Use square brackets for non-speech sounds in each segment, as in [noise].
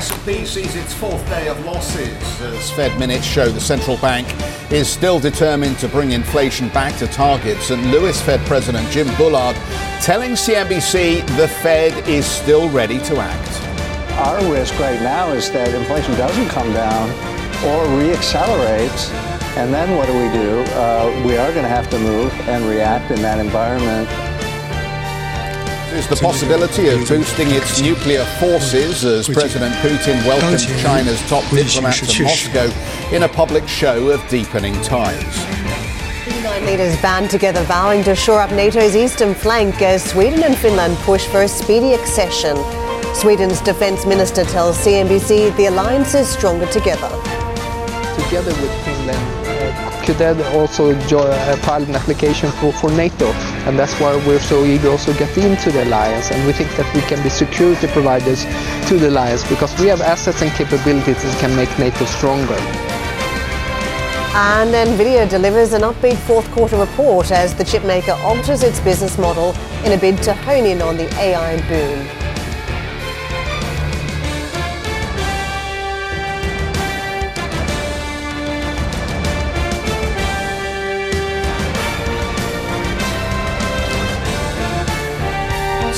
S&P sees its fourth day of losses as Fed minutes show the central bank is still determined to bring inflation back to targets. St. Louis Fed President Jim Bullard telling CNBC the Fed is still ready to act. Our risk right now is that inflation doesn't come down or reaccelerates. And then what do we do? Uh, we are going to have to move and react in that environment is the possibility of boosting its nuclear forces as President Putin welcomed China's top diplomat to Moscow in a public show of deepening ties. Nine leaders band together, vowing to shore up NATO's eastern flank as Sweden and Finland push for a speedy accession. Sweden's defense minister tells CNBC the alliance is stronger together. Together with Finland, could then also uh, file an application for, for NATO. And that's why we're so eager also get into the alliance. And we think that we can be security providers to the alliance because we have assets and capabilities that can make NATO stronger. And NVIDIA delivers an upbeat fourth quarter report as the chipmaker alters its business model in a bid to hone in on the AI boom.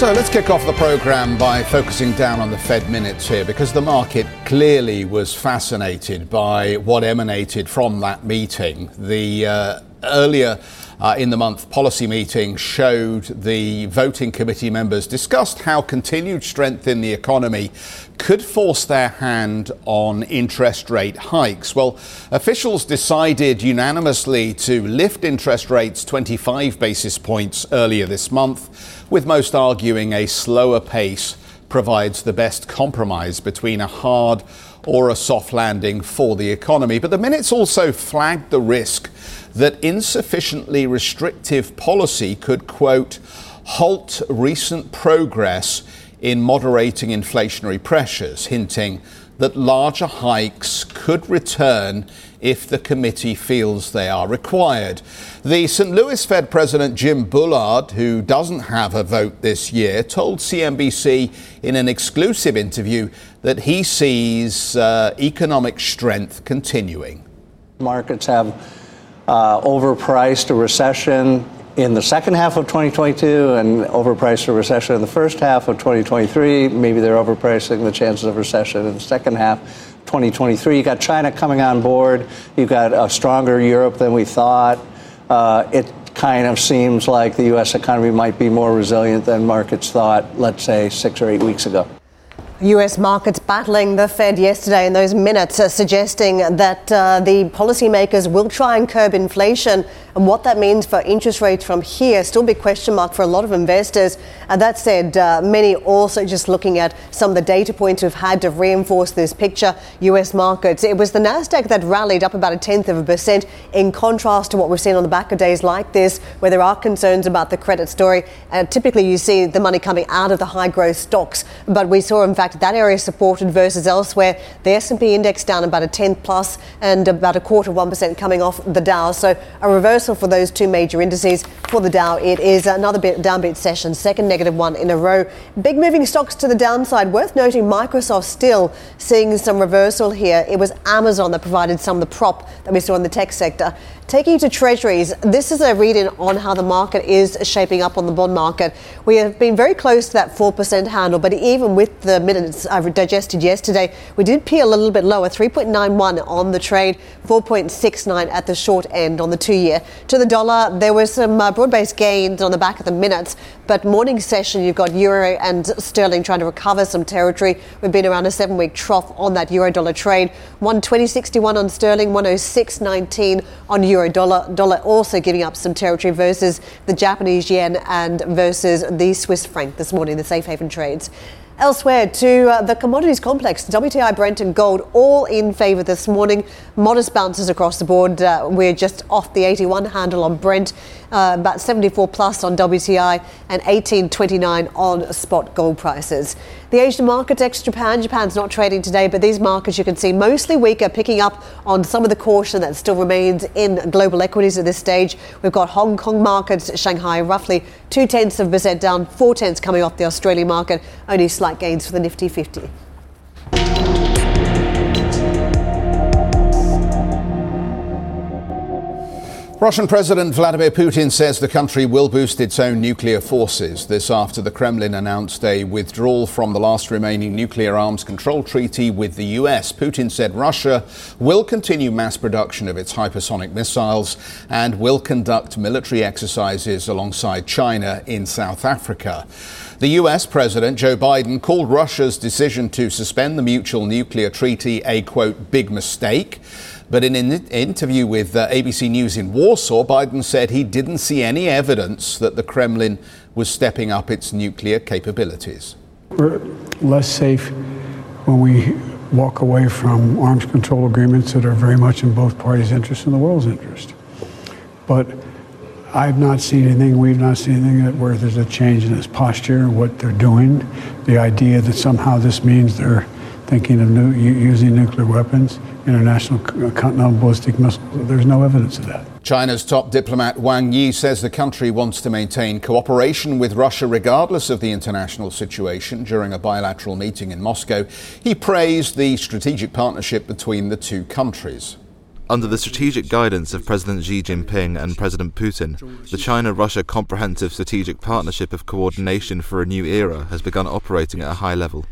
So let's kick off the program by focusing down on the Fed minutes here because the market clearly was fascinated by what emanated from that meeting. The uh, earlier uh, in the month policy meeting showed the voting committee members discussed how continued strength in the economy could force their hand on interest rate hikes. Well, officials decided unanimously to lift interest rates 25 basis points earlier this month with most arguing a slower pace provides the best compromise between a hard or a soft landing for the economy. But the minutes also flagged the risk that insufficiently restrictive policy could, quote, halt recent progress in moderating inflationary pressures, hinting that larger hikes could return if the committee feels they are required. The St. Louis Fed President Jim Bullard, who doesn't have a vote this year, told CNBC in an exclusive interview that he sees uh, economic strength continuing. Markets have overpriced a recession in the second half of 2022 and overpriced a recession in the first half of 2023. Maybe they're overpricing the chances of recession in the second half 2023. You got China coming on board. You've got a stronger Europe than we thought. Uh, it kind of seems like the U.S. economy might be more resilient than markets thought, let's say, six or eight weeks ago. US markets battling the Fed yesterday in those minutes, uh, suggesting that uh, the policymakers will try and curb inflation. And what that means for interest rates from here, still big question mark for a lot of investors. And that said, uh, many also just looking at some of the data points we've had to reinforce this picture. US markets, it was the NASDAQ that rallied up about a tenth of a percent, in contrast to what we've seen on the back of days like this, where there are concerns about the credit story. And typically you see the money coming out of the high growth stocks. But we saw, in fact, that area supported versus elsewhere. The S&P index down about a tenth plus and about a quarter of 1% coming off the Dow. So a reversal for those two major indices. For the Dow, it is another bit downbeat session, second negative one in a row. Big moving stocks to the downside. Worth noting, Microsoft still seeing some reversal here. It was Amazon that provided some of the prop that we saw in the tech sector. Taking to treasuries, this is a read in on how the market is shaping up on the bond market. We have been very close to that 4% handle, but even with the minutes I've digested yesterday, we did peel a little bit lower 3.91 on the trade, 4.69 at the short end on the two year. To the dollar, there were some uh, broad based gains on the back of the minutes, but morning session, you've got euro and sterling trying to recover some territory. We've been around a seven week trough on that euro dollar trade, 120.61 on sterling, 106.19 on euro dollar. Dollar also giving up some territory versus the Japanese yen and versus the Swiss franc this morning, the safe haven trades. Elsewhere, to uh, the commodities complex, WTI, Brent, and gold all in favour this morning. Modest bounces across the board. Uh, we're just off the 81 handle on Brent, uh, about 74 plus on WTI, and 18.29 on spot gold prices. The Asian markets, ex Japan. Japan's not trading today, but these markets you can see mostly weaker, picking up on some of the caution that still remains in global equities at this stage. We've got Hong Kong markets, Shanghai roughly two tenths of a percent down, four tenths coming off the Australian market, only slight gains for the Nifty 50. Russian President Vladimir Putin says the country will boost its own nuclear forces. This after the Kremlin announced a withdrawal from the last remaining nuclear arms control treaty with the US. Putin said Russia will continue mass production of its hypersonic missiles and will conduct military exercises alongside China in South Africa. The US President Joe Biden called Russia's decision to suspend the mutual nuclear treaty a quote big mistake. But in an interview with uh, ABC News in Warsaw, Biden said he didn't see any evidence that the Kremlin was stepping up its nuclear capabilities. We're less safe when we walk away from arms control agreements that are very much in both parties' interest and the world's interest. But I've not seen anything, we've not seen anything that where there's a change in this posture, what they're doing, the idea that somehow this means they're thinking of new, using nuclear weapons international uh, continental ballistic missiles. There's no evidence of that. China's top diplomat Wang Yi says the country wants to maintain cooperation with Russia regardless of the international situation. During a bilateral meeting in Moscow, he praised the strategic partnership between the two countries. Under the strategic guidance of President Xi Jinping and President Putin, the China Russia Comprehensive Strategic Partnership of Coordination for a New Era has begun operating at a high level.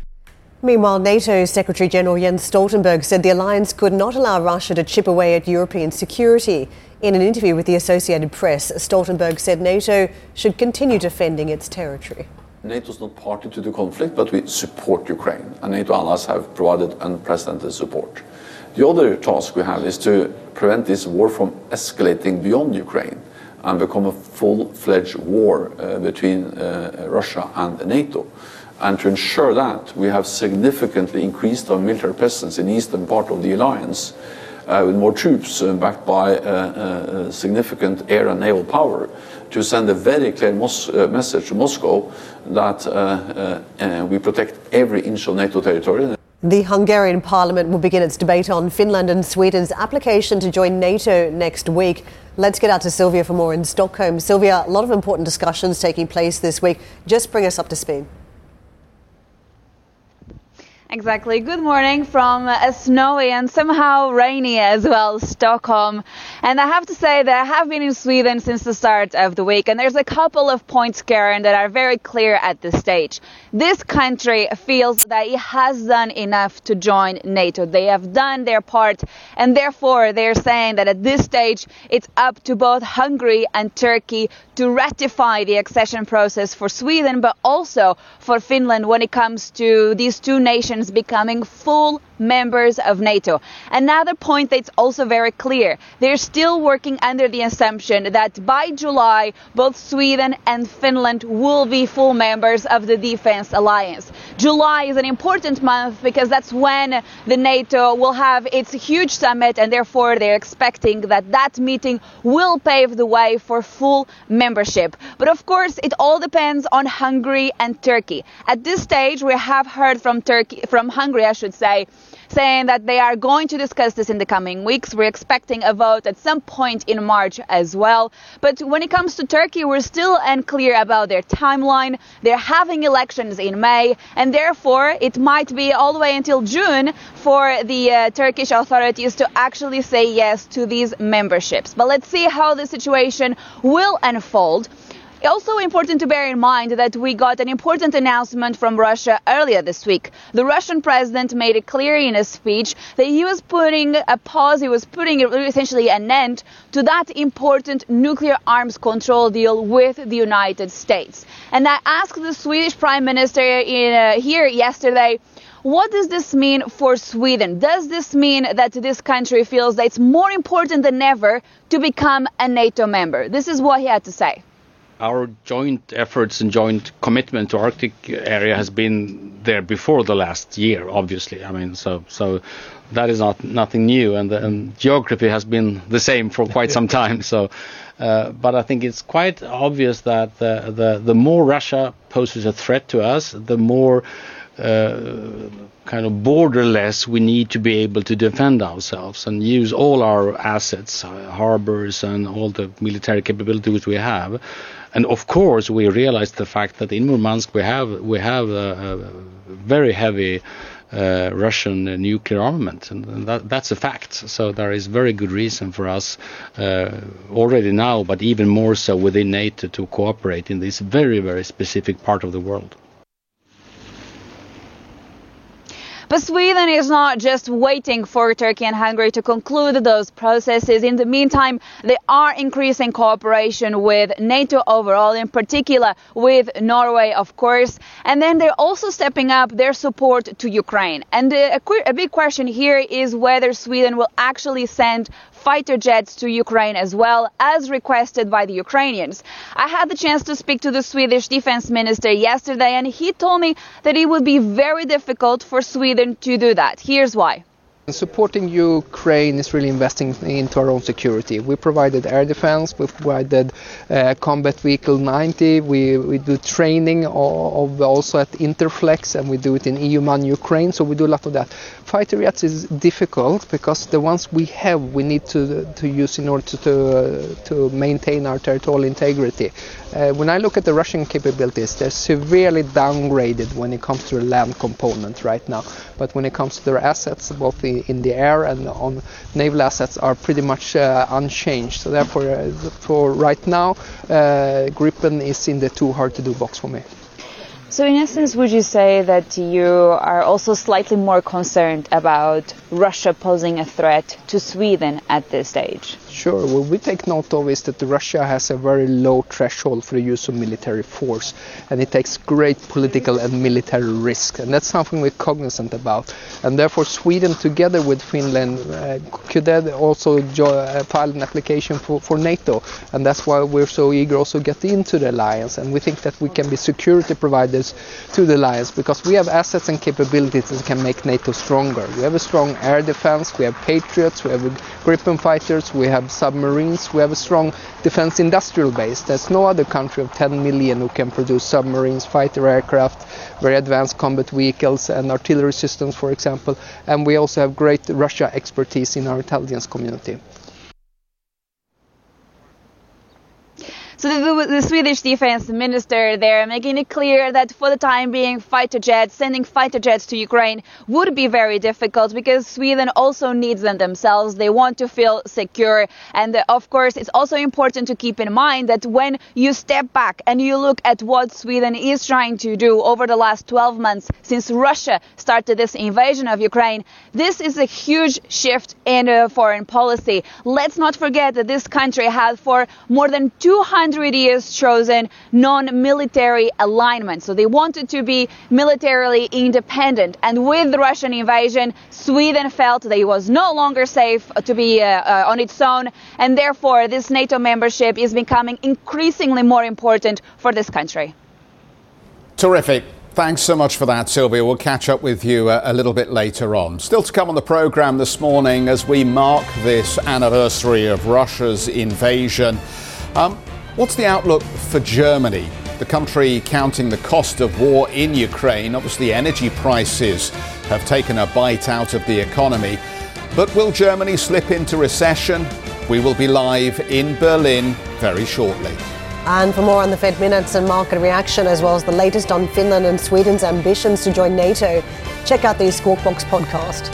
Meanwhile, NATO Secretary General Jens Stoltenberg said the alliance could not allow Russia to chip away at European security. In an interview with the Associated Press, Stoltenberg said NATO should continue defending its territory. NATO is not party to the conflict, but we support Ukraine, and NATO allies have provided unprecedented support. The other task we have is to prevent this war from escalating beyond Ukraine and become a full fledged war uh, between uh, Russia and NATO. And to ensure that, we have significantly increased our military presence in the eastern part of the alliance uh, with more troops uh, backed by uh, uh significant air and naval power to send a very clear uh, message to Moscow that uh, we protect every inch of NATO territory. The Hungarian parliament will begin its debate on Finland and Sweden's application to join NATO next week. Let's get out to Silvia for more in Stockholm. Silvia, a lot of important discussions taking place this week. Just bring us up to speed. Exactly. Good morning from a snowy and somehow rainy as well Stockholm. And I have to say that I have been in Sweden since the start of the week, and there's a couple of points, Karen, that are very clear at this stage. This country feels that it has done enough to join NATO. They have done their part, and therefore they're saying that at this stage it's up to both Hungary and Turkey to ratify the accession process for Sweden, but also for Finland when it comes to these two nations nations becoming full members of NATO. Another point that's also very clear they're still working under the assumption that by July, both Sweden and Finland will be full members of the Defense Alliance. July is an important month because that's when the NATO will have its huge summit, and therefore they're expecting that that meeting will pave the way for full membership. But of course, it all depends on Hungary and Turkey. At this stage, we have heard from Turkey, from Hungary, I should say, saying that they are going to discuss this in the coming weeks. We're expecting a vote at some point in March as well. But when it comes to Turkey, we're still unclear about their timeline. They're having elections in May, and therefore it might be all the way until June for the uh, Turkish authorities to actually say yes to these memberships. But let's see how the situation will unfold. Also important to bear in mind that we got an important announcement from Russia earlier this week. The Russian president made it clear in a speech that he was putting a pause, he was putting essentially an end to that important nuclear arms control deal with the United States. And I asked the Swedish prime minister in, uh, here yesterday, what does this mean for Sweden? Does this mean that this country feels that it's more important than ever to become a NATO member? This is what he had to say. Our joint efforts and joint commitment to Arctic area has been there before the last year. Obviously, I mean, so so that is not nothing new, and, the, and geography has been the same for quite some [laughs] time. So, uh, but I think it's quite obvious that the, the the more Russia poses a threat to us, the more uh, kind of borderless we need to be able to defend ourselves and use all our assets, uh, harbors, and all the military capabilities we have. And of course, we realize the fact that in Murmansk we have we have a, a very heavy uh, Russian nuclear armament, and, and that, that's a fact. So there is very good reason for us uh, already now, but even more so within NATO, to cooperate in this very very specific part of the world. But Sweden is not just waiting for Turkey and Hungary to conclude those processes. In the meantime, they are increasing cooperation with NATO overall, in particular with Norway, of course. And then they're also stepping up their support to Ukraine. And a, a big question here is whether Sweden will actually send fighter jets to Ukraine as well, as requested by the Ukrainians. I had the chance to speak to the Swedish defense minister yesterday, and he told me that it would be very difficult for Sweden to do that. Here's why. Supporting Ukraine is really investing into our own security. We provided air defense, we provided uh, combat vehicle 90, we, we do training of, also at Interflex and we do it in EUMAM Ukraine, so we do a lot of that. Fighter jets is difficult because the ones we have we need to, to use in order to, to, uh, to maintain our territorial integrity. Uh, when I look at the Russian capabilities, they're severely downgraded when it comes to the land component right now. But when it comes to their assets, both in, in the air and on naval assets, are pretty much uh, unchanged. So therefore, uh, for right now, uh, Gripen is in the too hard to do box for me. So, in essence, would you say that you are also slightly more concerned about Russia posing a threat to Sweden at this stage? Sure. What we take note of is that Russia has a very low threshold for the use of military force, and it takes great political and military risk, and that's something we're cognizant about. And therefore, Sweden, together with Finland, uh, could also uh, file an application for, for NATO, and that's why we're so eager also get into the alliance. And we think that we can be security providers to the alliance because we have assets and capabilities that can make NATO stronger. We have a strong air defense, we have Patriots, we have Gripen fighters, we have have submarines. We have a strong defense industrial base. There's no other country of 10 million who can produce submarines, fighter aircraft, very advanced combat vehicles, and artillery systems, for example. And we also have great Russia expertise in our intelligence community. So the, the, Swedish defense minister there making it clear that for the time being, fighter jets, sending fighter jets to Ukraine would be very difficult because Sweden also needs them themselves. They want to feel secure. And uh, of course, it's also important to keep in mind that when you step back and you look at what Sweden is trying to do over the last 12 months since Russia started this invasion of Ukraine, this is a huge shift in uh, foreign policy. Let's not forget that this country had for more than 200 100 years chosen non-military alignment. So they wanted to be militarily independent. And with the Russian invasion, Sweden felt that it was no longer safe to be uh, uh, on its own. And therefore, this NATO membership is becoming increasingly more important for this country. Terrific. Thanks so much for that, Silvia. We'll catch up with you a, a, little bit later on. Still to come on the programme this morning as we mark this anniversary of Russia's invasion. Um, What's the outlook for Germany? The country counting the cost of war in Ukraine. Obviously, energy prices have taken a bite out of the economy. But will Germany slip into recession? We will be live in Berlin very shortly. And for more on the Fed minutes and market reaction, as well as the latest on Finland and Sweden's ambitions to join NATO, check out the Squawk Box podcast.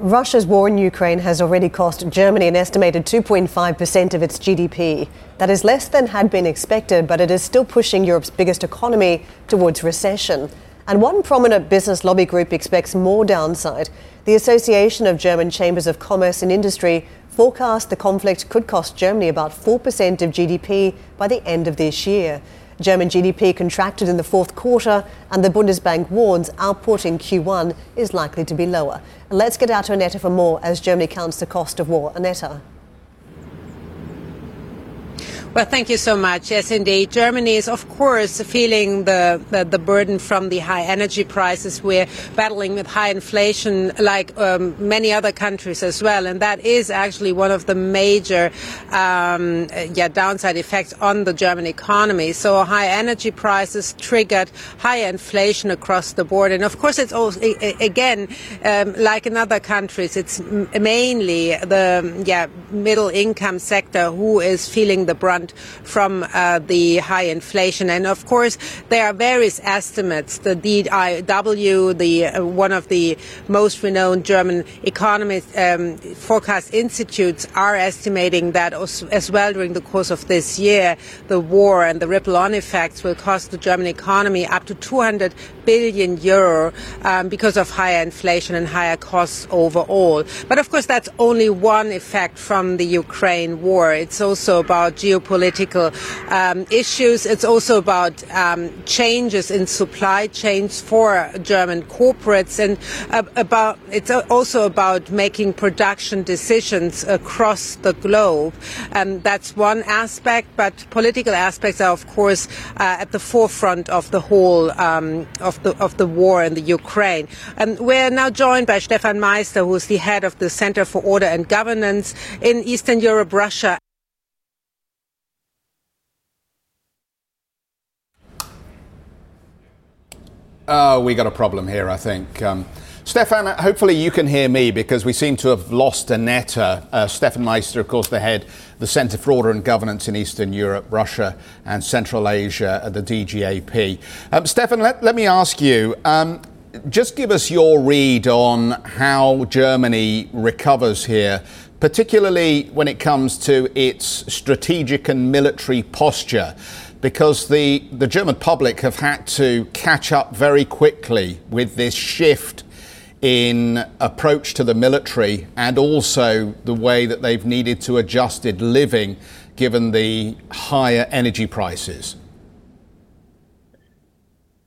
Russia's war in Ukraine has already cost Germany an estimated 2.5% of its GDP. That is less than had been expected, but it is still pushing Europe's biggest economy towards recession. And one prominent business lobby group expects more downside. The Association of German Chambers of Commerce and Industry forecast the conflict could cost Germany about 4% of GDP by the end of this year. German GDP contracted in the fourth quarter, and the Bundesbank warns output in Q1 is likely to be lower. Let's get out to Annette for more as Germany counts the cost of war. Annette. Well, thank you so much. Yes, indeed. Germany is, of course, feeling the, the, the burden from the high energy prices. We're battling with high inflation like um, many other countries as well. And that is actually one of the major um, yeah, downside effects on the German economy. So high energy prices triggered high inflation across the board. And of course, it's also, again, um, like in other countries, it's mainly the yeah, middle income sector who is feeling the brunt from uh, the high inflation. And of course, there are various estimates. The DIW, the uh, one of the most renowned German economist um, forecast institutes, are estimating that as well during the course of this year, the war and the ripple-on effects will cost the German economy up to 200 billion euro um, because of higher inflation and higher costs overall. But of course, that's only one effect from the Ukraine war. It's also about geopolitical political um, issues. It's also about um, changes in supply chains for German corporates, and about it's also about making production decisions across the globe. Um, that's one aspect, but political aspects are, of course, uh, at the forefront of the whole um, of the of the war in the Ukraine. And we're now joined by Stefan Meister, who is the head of the Center for Order and Governance in Eastern Europe, Russia Oh, we got a problem here, I think. Um, Stefan, hopefully you can hear me because we seem to have lost Annette. Uh, Stefan Meister, of course, the head the Centre for Order and Governance in Eastern Europe, Russia, and Central Asia at the DGAP. Um, Stefan, let, let me ask you um, just give us your read on how Germany recovers here, particularly when it comes to its strategic and military posture because the, the German public have had to catch up very quickly with this shift in approach to the military and also the way that they've needed to adjusted living given the higher energy prices.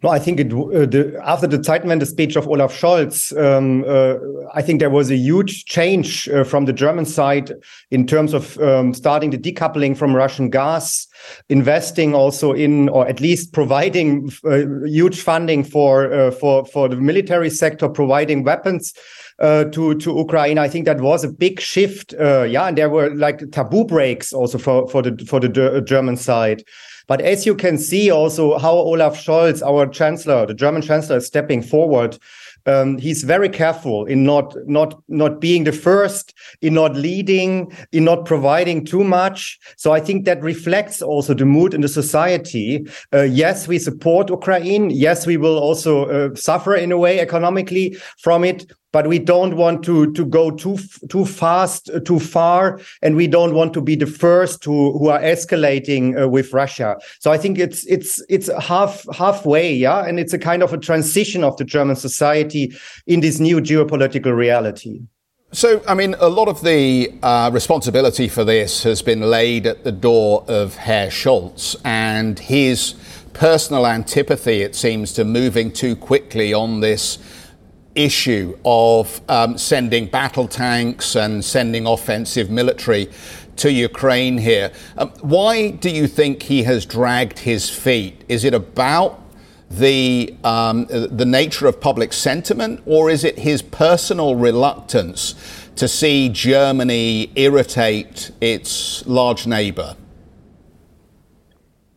No, I think it, uh, the, after the Zeitenwende speech of Olaf Scholz, um, uh, I think there was a huge change uh, from the German side in terms of um, starting the decoupling from Russian gas, investing also in, or at least providing uh, huge funding for uh, for for the military sector, providing weapons. Uh, to to Ukraine. I think that was a big shift. Uh, yeah, and there were like taboo breaks also for for the for the German side. But as you can see also how Olaf Scholz, our chancellor, the German chancellor, is stepping forward. Um, he's very careful in not not not being the first, in not leading, in not providing too much. So I think that reflects also the mood in the society. Uh, yes, we support Ukraine. Yes, we will also uh, suffer in a way economically from it but we don't want to to go too too fast uh, too far and we don't want to be the first who who are escalating uh, with russia. So i think it's it's it's half halfway yeah? And it's a kind of a transition of the german society in this new geopolitical reality. So, I mean, a lot of the uh, responsibility for this has been laid at the door of Herr Scholz and his personal antipathy, it seems, to moving too quickly on this issue of um, sending battle tanks and sending offensive military to Ukraine here. Um, why do you think he has dragged his feet? Is it about the um, the nature of public sentiment, or is it his personal reluctance to see Germany irritate its large neighbour?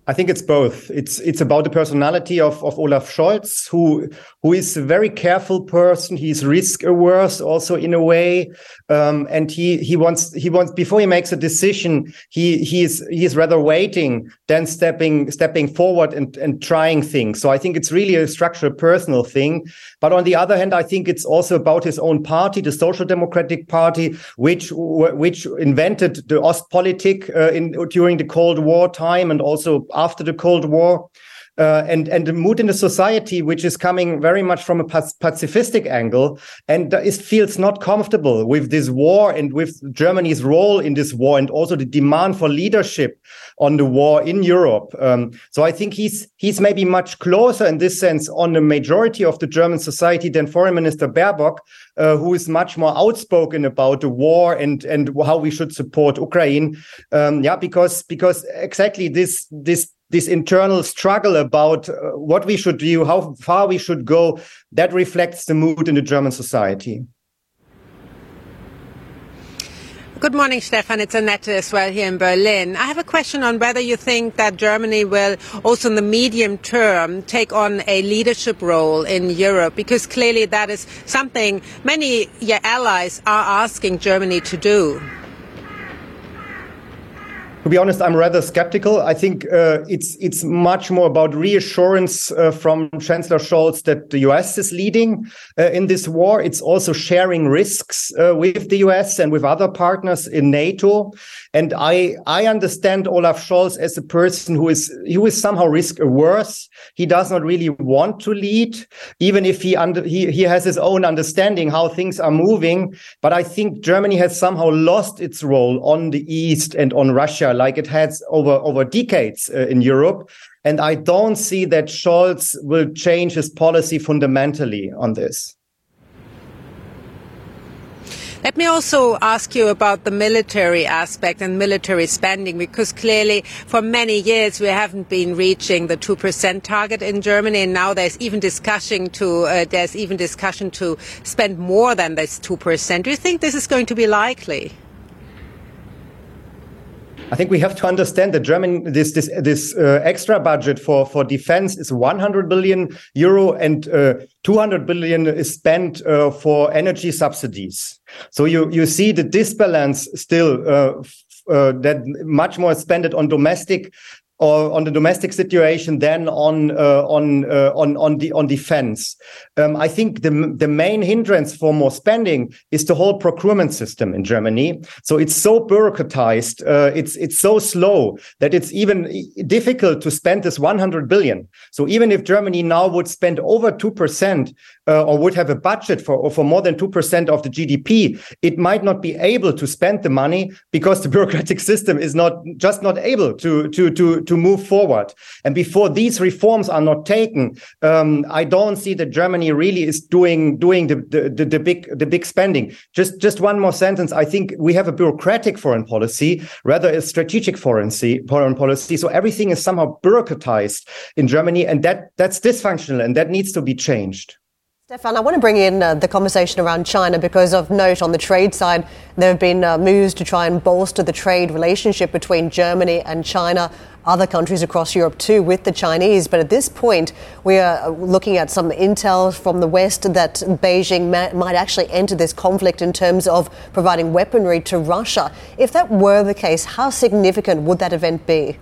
I think it's both. It's it's about the personality of, of Olaf Scholz, who who is a very careful person. He's risk averse also in a way, um, and he he wants he wants before he makes a decision. He he is he is rather waiting than stepping stepping forward and and trying things. So I think it's really a structural personal thing. But on the other hand, I think it's also about his own party, the Social Democratic Party, which which invented the Ostpolitik uh, in during the Cold War time and also after the Cold War. Uh, and and the mood in the society, which is coming very much from a pacifistic angle, and it feels not comfortable with this war and with Germany's role in this war, and also the demand for leadership on the war in Europe. Um, so I think he's he's maybe much closer in this sense on the majority of the German society than Foreign Minister Baerbock, uh, who is much more outspoken about the war and and how we should support Ukraine. Um, yeah, because because exactly this this this internal struggle about uh, what we should do, how far we should go, that reflects the mood in the German society. Good morning, Stefan. It's Annette as well here in Berlin. I have a question on whether you think that Germany will also in the medium term take on a leadership role in Europe, because clearly that is something many allies are asking Germany to do to be honest, I'm rather skeptical. I think uh, it's it's much more about reassurance uh, from Chancellor Scholz that the US is leading uh, in this war. It's also sharing risks uh, with the US and with other partners in NATO. And I I understand Olaf Scholz as a person who is who is somehow risk averse. He does not really want to lead, even if he under, he he has his own understanding how things are moving. But I think Germany has somehow lost its role on the east and on Russia like it has over over decades uh, in Europe. And I don't see that Scholz will change his policy fundamentally on this. Let me also ask you about the military aspect and military spending, because clearly for many years we haven't been reaching the 2% target in Germany, and now there's even discussion to uh, there's even discussion to spend more than this 2%. Do you think this is going to be likely? I think we have to understand that German this this this uh, extra budget for for defense is 100 billion euro and uh, 200 billion is spent uh, for energy subsidies. So you you see the disbalance still uh, uh, that much more spent on domestic or on the domestic situation than on uh, on uh, on on the on defense. Um, I think the the main hindrance for more spending is the whole procurement system in Germany. So it's so bureaucratized, uh, it's it's so slow that it's even difficult to spend this 100 billion. So even if Germany now would spend over two percent uh, or would have a budget for for more than two percent of the GDP, it might not be able to spend the money because the [laughs] bureaucratic system is not just not able to to to to move forward. And before these reforms are not taken, um, I don't see that Germany really is doing doing the, the, the, the big the big spending. Just just one more sentence. I think we have a bureaucratic foreign policy rather a strategic foreign foreign policy. So everything is somehow bureaucratized in Germany, and that that's dysfunctional, and that needs to be changed. Stefan, I want to bring in uh, the conversation around China because of note on the trade side, there have been uh, moves to try and bolster the trade relationship between Germany and China, other countries across Europe too, with the Chinese. But at this point, we are looking at some intel from the West that Beijing ma- might actually enter this conflict in terms of providing weaponry to Russia. If that were the case, how significant would that event be?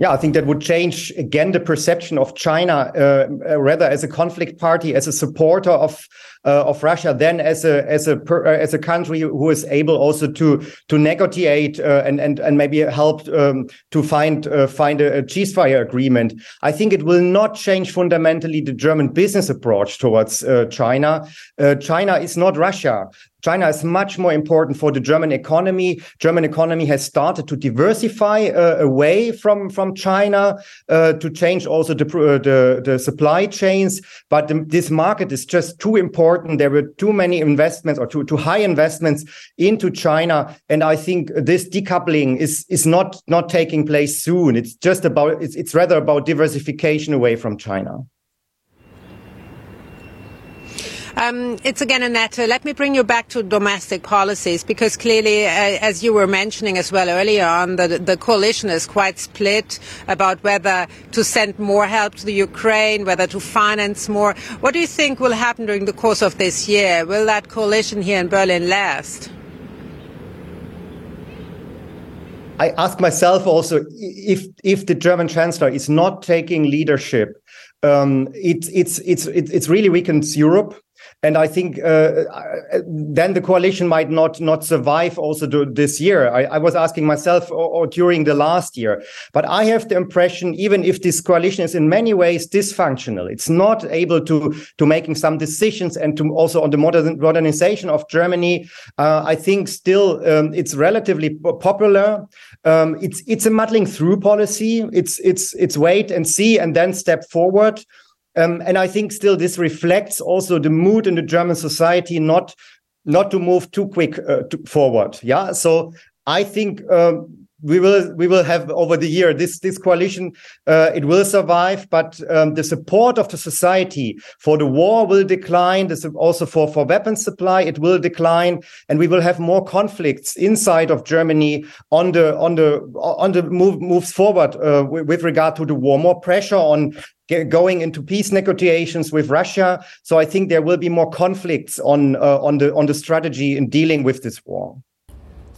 Yeah, I think that would change again the perception of China, uh, uh, rather as a conflict party, as a supporter of uh, of Russia, then as a as a per, uh, as a country who is able also to to negotiate uh, and and and maybe help um, to find uh, find a, a, ceasefire agreement. I think it will not change fundamentally the German business approach towards China. China is not Russia. China is much more important for the German economy. German economy has started to diversify uh, away from from China uh, to change also the, uh, the, the supply chains. But the, this market is just too important. There were too many investments or too too high investments into China, and I think this decoupling is is not not taking place soon. It's just about it's it's rather about diversification away from China. Um, it's again Annette. Let me bring you back to domestic policies because clearly, uh, as you were mentioning as well earlier on, the, the coalition is quite split about whether to send more help to the Ukraine, whether to finance more. What do you think will happen during the course of this year? Will that coalition here in Berlin last? I ask myself also if if the German chancellor is not taking leadership, um, it, it's it's it's really weakens Europe and I think uh, uh, then the coalition might not not survive also this year. I, I was asking myself or, or, during the last year, but I have the impression even if this coalition is in many ways dysfunctional, it's not able to to making some decisions and to also on the modern, modernization of Germany. Uh, I think still um, it's relatively popular. Um, it's it's a muddling through policy. It's it's it's wait and see and then step forward. Um, and I think still this reflects also the mood in the German society not not to move too quick uh, to forward. Yeah, so I think um, we will we will have over the year this this coalition uh, it will survive, but um, the support of the society for the war will decline. This also for for weapons supply it will decline, and we will have more conflicts inside of Germany on the on the on the move moves forward uh, with, regard to the war. More pressure on going into peace negotiations with Russia. So I think there will be more conflicts on uh, on the on the strategy in dealing with this war.